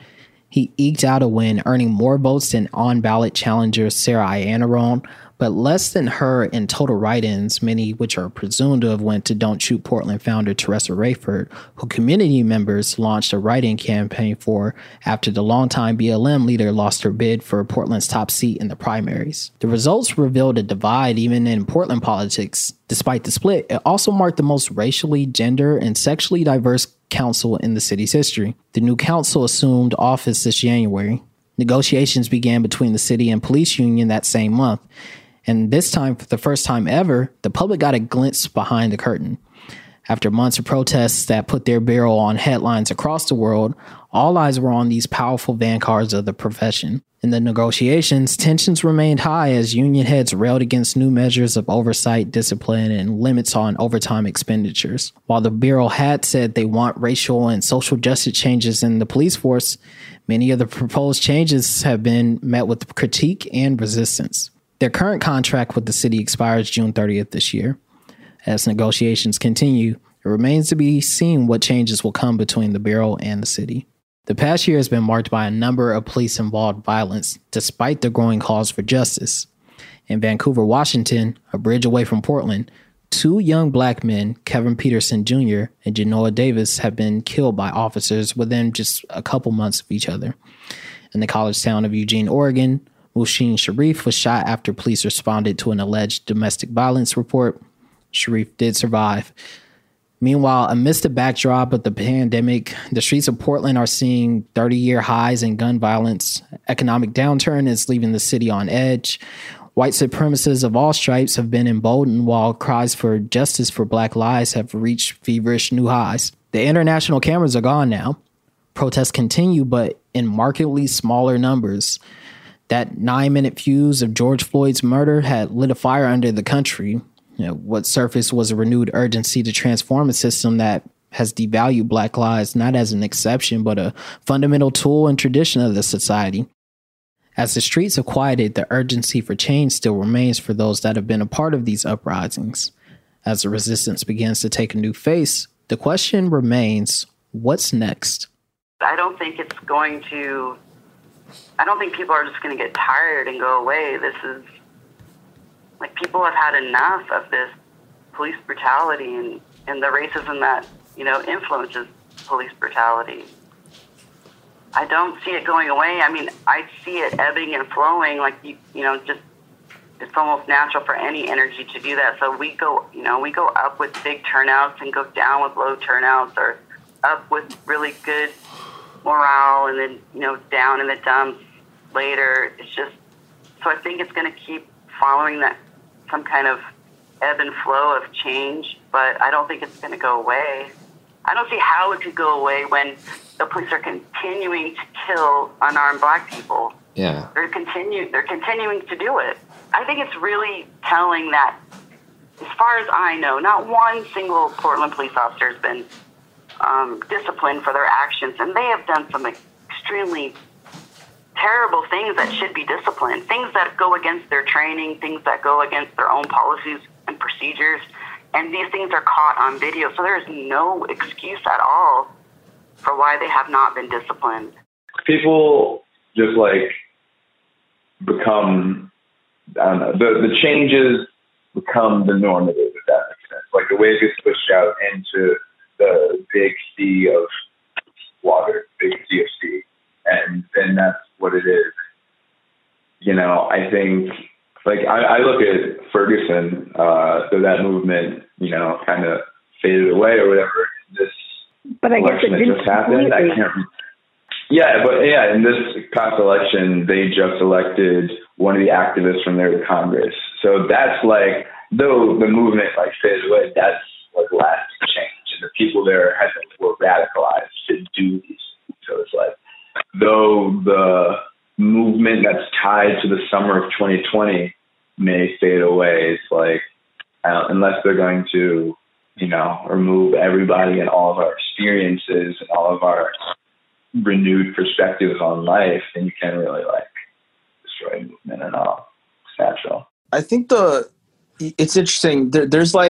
He eked out a win, earning more votes than on ballot challenger Sarah Iannarone, but less than her in total write ins, many which are presumed to have went to Don't Shoot Portland founder Teresa Rayford, who community members launched a write in campaign for after the longtime BLM leader lost her bid for Portland's top seat in the primaries. The results revealed a divide even in Portland politics. Despite the split, it also marked the most racially, gender, and sexually diverse council in the city's history. The new council assumed office this January. Negotiations began between the city and police union that same month. And this time, for the first time ever, the public got a glimpse behind the curtain. After months of protests that put their barrel on headlines across the world, all eyes were on these powerful vanguards of the profession. In the negotiations, tensions remained high as union heads railed against new measures of oversight, discipline, and limits on overtime expenditures. While the Bureau had said they want racial and social justice changes in the police force, many of the proposed changes have been met with critique and resistance. Their current contract with the city expires June 30th this year. As negotiations continue, it remains to be seen what changes will come between the Bureau and the city. The past year has been marked by a number of police involved violence, despite the growing calls for justice. In Vancouver, Washington, a bridge away from Portland, two young black men, Kevin Peterson Jr. and Genoa Davis, have been killed by officers within just a couple months of each other. In the college town of Eugene, Oregon, Muhsin Sharif was shot after police responded to an alleged domestic violence report. Sharif did survive. Meanwhile, amidst the backdrop of the pandemic, the streets of Portland are seeing 30 year highs in gun violence. Economic downturn is leaving the city on edge. White supremacists of all stripes have been emboldened, while cries for justice for black lives have reached feverish new highs. The international cameras are gone now. Protests continue, but in markedly smaller numbers. That nine minute fuse of George Floyd's murder had lit a fire under the country, you know, what surfaced was a renewed urgency to transform a system that has devalued black lives not as an exception, but a fundamental tool and tradition of the society. As the streets have quieted, the urgency for change still remains for those that have been a part of these uprisings. As the resistance begins to take a new face, the question remains what's next? I don't think it's going to, I don't think people are just going to get tired and go away. This is like people have had enough of this police brutality and, and the racism that you know influences police brutality. I don't see it going away. I mean, I see it ebbing and flowing. Like you, you know, just it's almost natural for any energy to do that. So we go, you know, we go up with big turnouts and go down with low turnouts, or up with really good morale and then, you know, down in the dumps later. It's just, so I think it's going to keep following that some kind of ebb and flow of change, but I don't think it's going to go away. I don't see how it could go away when the police are continuing to kill unarmed black people. Yeah. They're continue they're continuing to do it. I think it's really telling that as far as I know, not one single Portland police officer has been um, for their actions, and they have done some extremely terrible things that should be disciplined, things that go against their training, things that go against their own policies and procedures, and these things are caught on video. So there is no excuse at all for why they have not been disciplined. People just like become, I don't know, the, the changes become the normative, if that makes sense. Like the way it gets pushed out into the big sea of water, big sea of sea. And then that's what it is. You know, I think like I, I look at Ferguson, uh, so that movement, you know, kind of faded away or whatever. This but I guess election it that just happened, I can't. Yeah, but yeah, in this past election, they just elected one of the activists from their Congress. So that's like, though the movement like faded away, that's like lasting change, and the people there had were radicalized to do these. So it's like, though the movement that's tied to the summer of 2020 may fade away, it's like unless they're going to, you know, remove everybody and all of our experiences and all of our renewed perspectives on life, then you can't really like destroy movement and all. It's natural. I think the it's interesting. There, there's like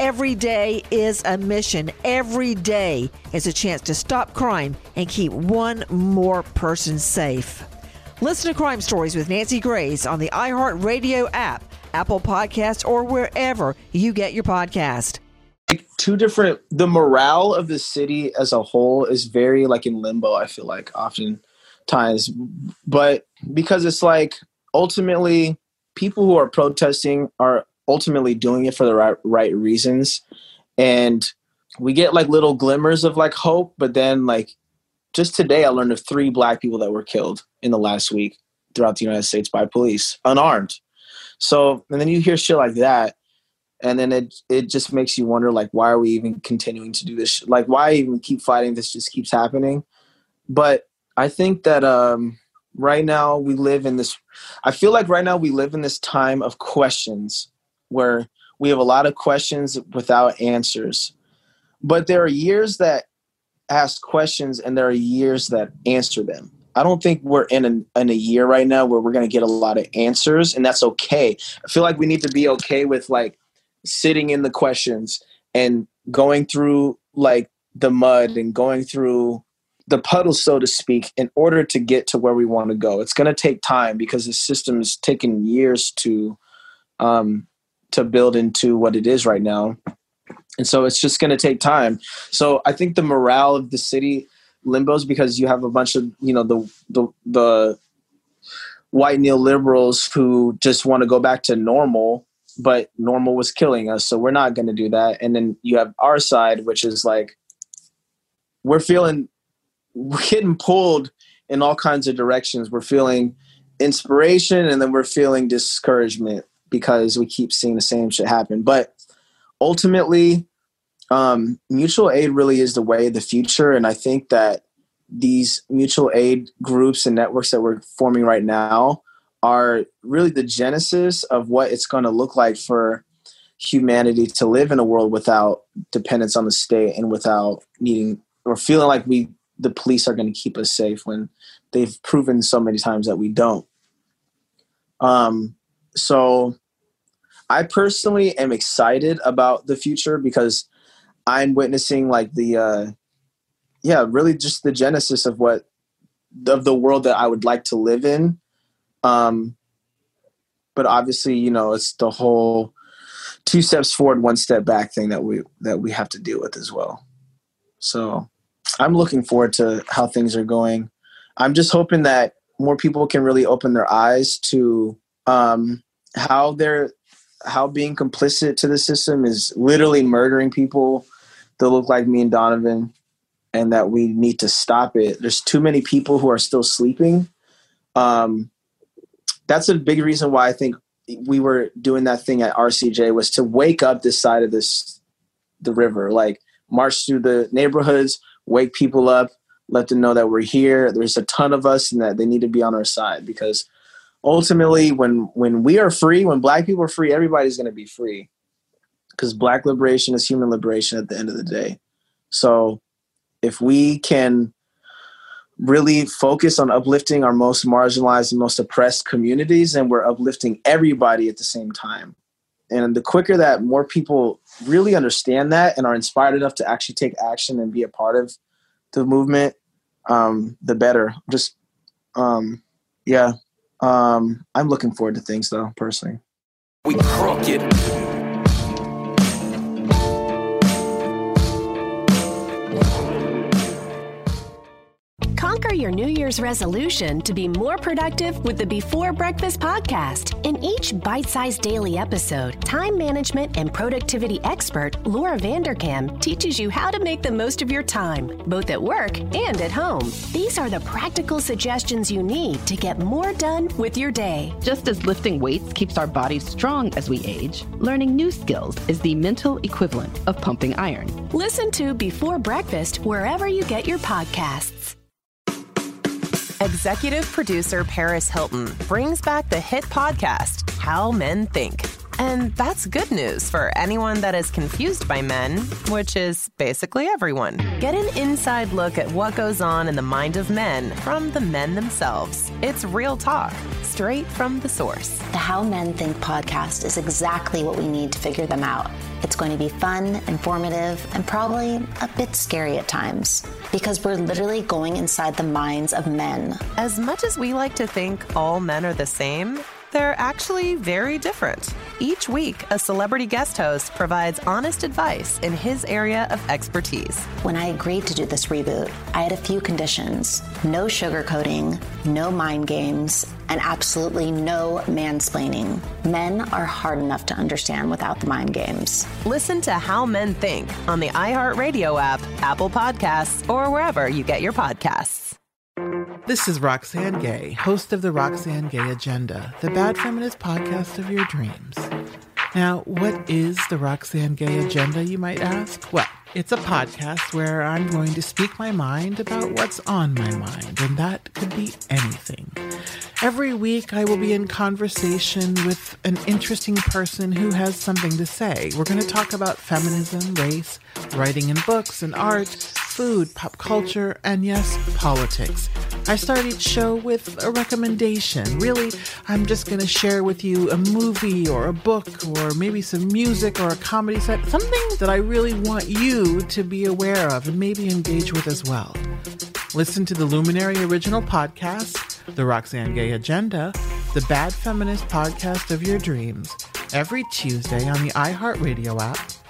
Every day is a mission. Every day is a chance to stop crime and keep one more person safe. Listen to Crime Stories with Nancy Grace on the iHeartRadio app, Apple Podcasts, or wherever you get your podcast. Two different. The morale of the city as a whole is very like in limbo. I feel like oftentimes, but because it's like ultimately people who are protesting are ultimately doing it for the right right reasons, and we get like little glimmers of like hope, but then like just today I learned of three black people that were killed in the last week throughout the United States by police, unarmed. So, and then you hear shit like that, and then it it just makes you wonder like why are we even continuing to do this? Like why even keep fighting? This just keeps happening. But I think that um, right now we live in this. I feel like right now we live in this time of questions where we have a lot of questions without answers. But there are years that ask questions and there are years that answer them. I don't think we're in a, in a year right now where we're going to get a lot of answers, and that's okay. I feel like we need to be okay with like sitting in the questions and going through like the mud and going through the puddle, so to speak, in order to get to where we want to go. It's going to take time because the system is taking years to um, to build into what it is right now. And so it's just going to take time. So i think the morale of the city limbos because you have a bunch of you know the the the white neoliberals who just want to go back to normal but normal was killing us so we're not going to do that. And then you have our side which is like we're feeling we're getting pulled in all kinds of directions. We're feeling inspiration and then we're feeling discouragement because we keep seeing the same shit happen but ultimately um, mutual aid really is the way of the future. And I think that these mutual aid groups and networks that we're forming right now are really the genesis of what it's going to look like for humanity to live in a world without dependence on the state and without needing or feeling like we the police are going to keep us safe when they've proven so many times that we don't um so i personally am excited about the future because I'm witnessing like the uh yeah, really just the genesis of what of the world that I would like to live in. Um but obviously, you know, it's the whole two steps forward, one step back thing that we that we have to deal with as well. So, I'm looking forward to how things are going. I'm just hoping that more people can really open their eyes to um how they're how being complicit to the system is literally murdering people that look like me and Donovan, and that we need to stop it. There's too many people who are still sleeping. Um, that's a big reason why I think we were doing that thing at RCJ was to wake up this side of this the river, like march through the neighborhoods, wake people up, let them know that we're here. There's a ton of us, and that they need to be on our side because ultimately, when when we are free, when Black people are free, everybody's going to be free because black liberation is human liberation at the end of the day. So if we can really focus on uplifting our most marginalized and most oppressed communities, and we're uplifting everybody at the same time. And the quicker that more people really understand that and are inspired enough to actually take action and be a part of the movement, um, the better. Just, um, yeah, um, I'm looking forward to things though, personally. We crooked. Your New Year's resolution to be more productive with the Before Breakfast podcast. In each bite sized daily episode, time management and productivity expert Laura Vanderkam teaches you how to make the most of your time, both at work and at home. These are the practical suggestions you need to get more done with your day. Just as lifting weights keeps our bodies strong as we age, learning new skills is the mental equivalent of pumping iron. Listen to Before Breakfast wherever you get your podcasts. Executive producer Paris Hilton brings back the hit podcast, How Men Think. And that's good news for anyone that is confused by men, which is basically everyone. Get an inside look at what goes on in the mind of men from the men themselves. It's real talk, straight from the source. The How Men Think podcast is exactly what we need to figure them out. It's going to be fun, informative, and probably a bit scary at times because we're literally going inside the minds of men. As much as we like to think all men are the same, they're actually very different. Each week, a celebrity guest host provides honest advice in his area of expertise. When I agreed to do this reboot, I had a few conditions no sugarcoating, no mind games, and absolutely no mansplaining. Men are hard enough to understand without the mind games. Listen to How Men Think on the iHeartRadio app, Apple Podcasts, or wherever you get your podcasts. This is Roxane Gay, host of the Roxane Gay Agenda, the bad feminist podcast of your dreams. Now, what is the Roxane Gay Agenda, you might ask? Well, it's a podcast where I'm going to speak my mind about what's on my mind, and that could be anything. Every week, I will be in conversation with an interesting person who has something to say. We're going to talk about feminism, race, writing in books and art, food, pop culture, and yes, politics. I start each show with a recommendation. Really, I'm just going to share with you a movie or a book or maybe some music or a comedy set, something that I really want you to be aware of and maybe engage with as well. Listen to the Luminary Original Podcast, The Roxane Gay Agenda, the Bad Feminist Podcast of Your Dreams, every Tuesday on the iHeartRadio app,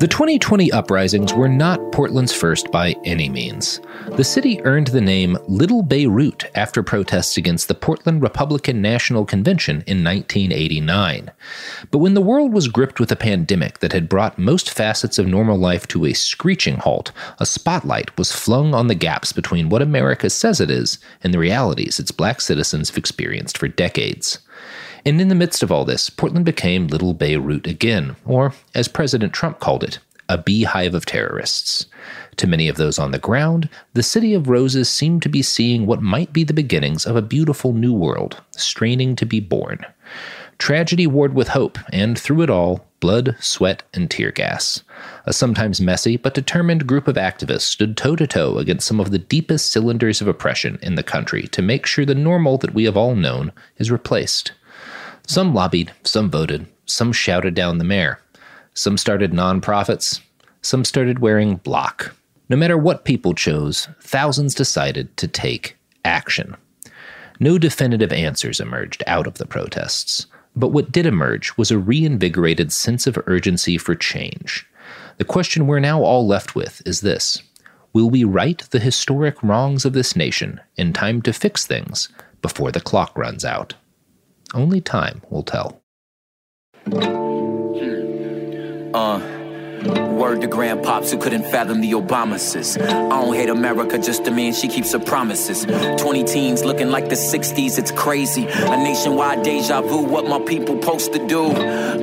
The 2020 uprisings were not Portland's first by any means. The city earned the name Little Beirut after protests against the Portland Republican National Convention in 1989. But when the world was gripped with a pandemic that had brought most facets of normal life to a screeching halt, a spotlight was flung on the gaps between what America says it is and the realities its black citizens have experienced for decades. And in the midst of all this, Portland became Little Beirut again, or as President Trump called it, a beehive of terrorists. To many of those on the ground, the City of Roses seemed to be seeing what might be the beginnings of a beautiful new world, straining to be born. Tragedy warred with hope, and through it all, blood, sweat, and tear gas. A sometimes messy but determined group of activists stood toe to toe against some of the deepest cylinders of oppression in the country to make sure the normal that we have all known is replaced. Some lobbied, some voted, some shouted down the mayor. Some started nonprofits, some started wearing block. No matter what people chose, thousands decided to take action. No definitive answers emerged out of the protests, but what did emerge was a reinvigorated sense of urgency for change. The question we're now all left with is this Will we right the historic wrongs of this nation in time to fix things before the clock runs out? Only time will tell. Uh, word to grandpops who couldn't fathom the Obamas. I don't hate America, just to man she keeps her promises. 20 teens looking like the 60s, it's crazy. A nationwide deja vu, what my people supposed to do.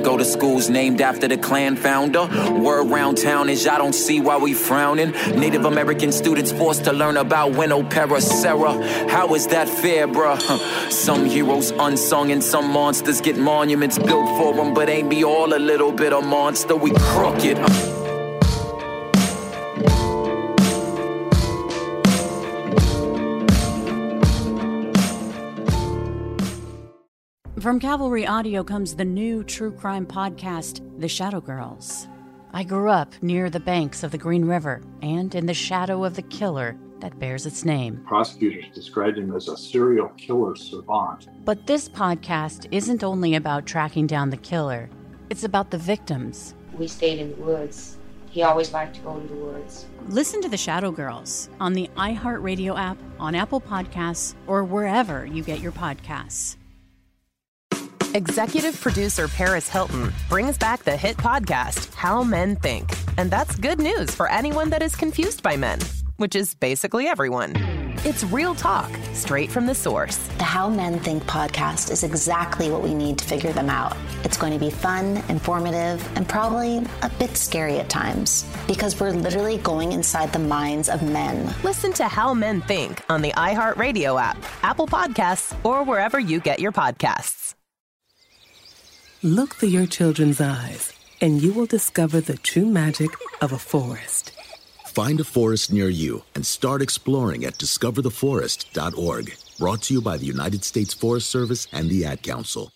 Go to schools named after the Klan founder. Word around town is I don't see why we frowning. Native American students forced to learn about Junipero Serra. How is that fair, bruh? Some heroes unsung and some monsters get monuments built for them, but ain't be all a little bit of monster. We crooked. From Cavalry Audio comes the new true crime podcast, The Shadow Girls. I grew up near the banks of the Green River and in the shadow of the killer that bears its name. Prosecutors described him as a serial killer savant. But this podcast isn't only about tracking down the killer, it's about the victims. We stayed in the woods. He always liked to go to the woods. Listen to The Shadow Girls on the iHeartRadio app, on Apple Podcasts, or wherever you get your podcasts. Executive producer Paris Hilton brings back the hit podcast, How Men Think. And that's good news for anyone that is confused by men, which is basically everyone. It's real talk, straight from the source. The How Men Think podcast is exactly what we need to figure them out. It's going to be fun, informative, and probably a bit scary at times because we're literally going inside the minds of men. Listen to How Men Think on the iHeartRadio app, Apple Podcasts, or wherever you get your podcasts. Look through your children's eyes, and you will discover the true magic of a forest. Find a forest near you and start exploring at discovertheforest.org. Brought to you by the United States Forest Service and the Ad Council.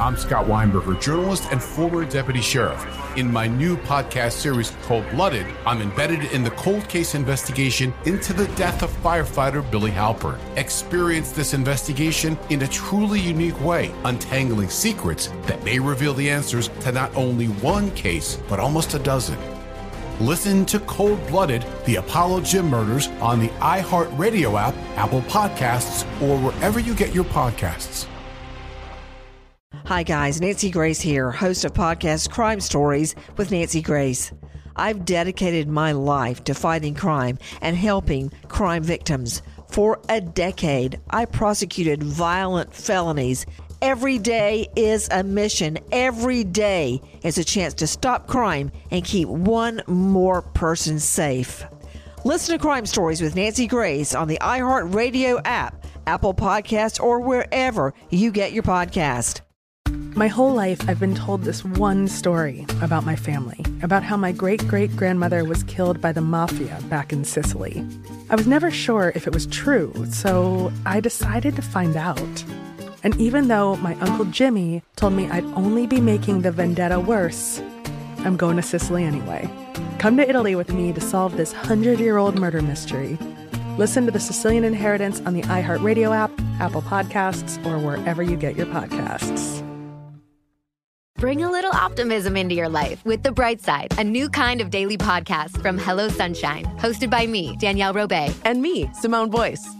I'm Scott Weinberger, journalist and former deputy sheriff. In my new podcast series, Cold Blooded, I'm embedded in the cold case investigation into the death of firefighter Billy Halpern. Experience this investigation in a truly unique way, untangling secrets that may reveal the answers to not only one case, but almost a dozen. Listen to Cold Blooded, the Apollo Gym Murders on the iHeartRadio app, Apple Podcasts, or wherever you get your podcasts. Hi, guys. Nancy Grace here, host of podcast Crime Stories with Nancy Grace. I've dedicated my life to fighting crime and helping crime victims. For a decade, I prosecuted violent felonies. Every day is a mission. Every day is a chance to stop crime and keep one more person safe. Listen to Crime Stories with Nancy Grace on the iHeartRadio app, Apple Podcasts, or wherever you get your podcast. My whole life, I've been told this one story about my family, about how my great great grandmother was killed by the mafia back in Sicily. I was never sure if it was true, so I decided to find out. And even though my Uncle Jimmy told me I'd only be making the vendetta worse, I'm going to Sicily anyway. Come to Italy with me to solve this 100 year old murder mystery. Listen to The Sicilian Inheritance on the iHeartRadio app, Apple Podcasts, or wherever you get your podcasts. Bring a little optimism into your life with The Bright Side, a new kind of daily podcast from Hello Sunshine, hosted by me, Danielle Robay. And me, Simone Boyce.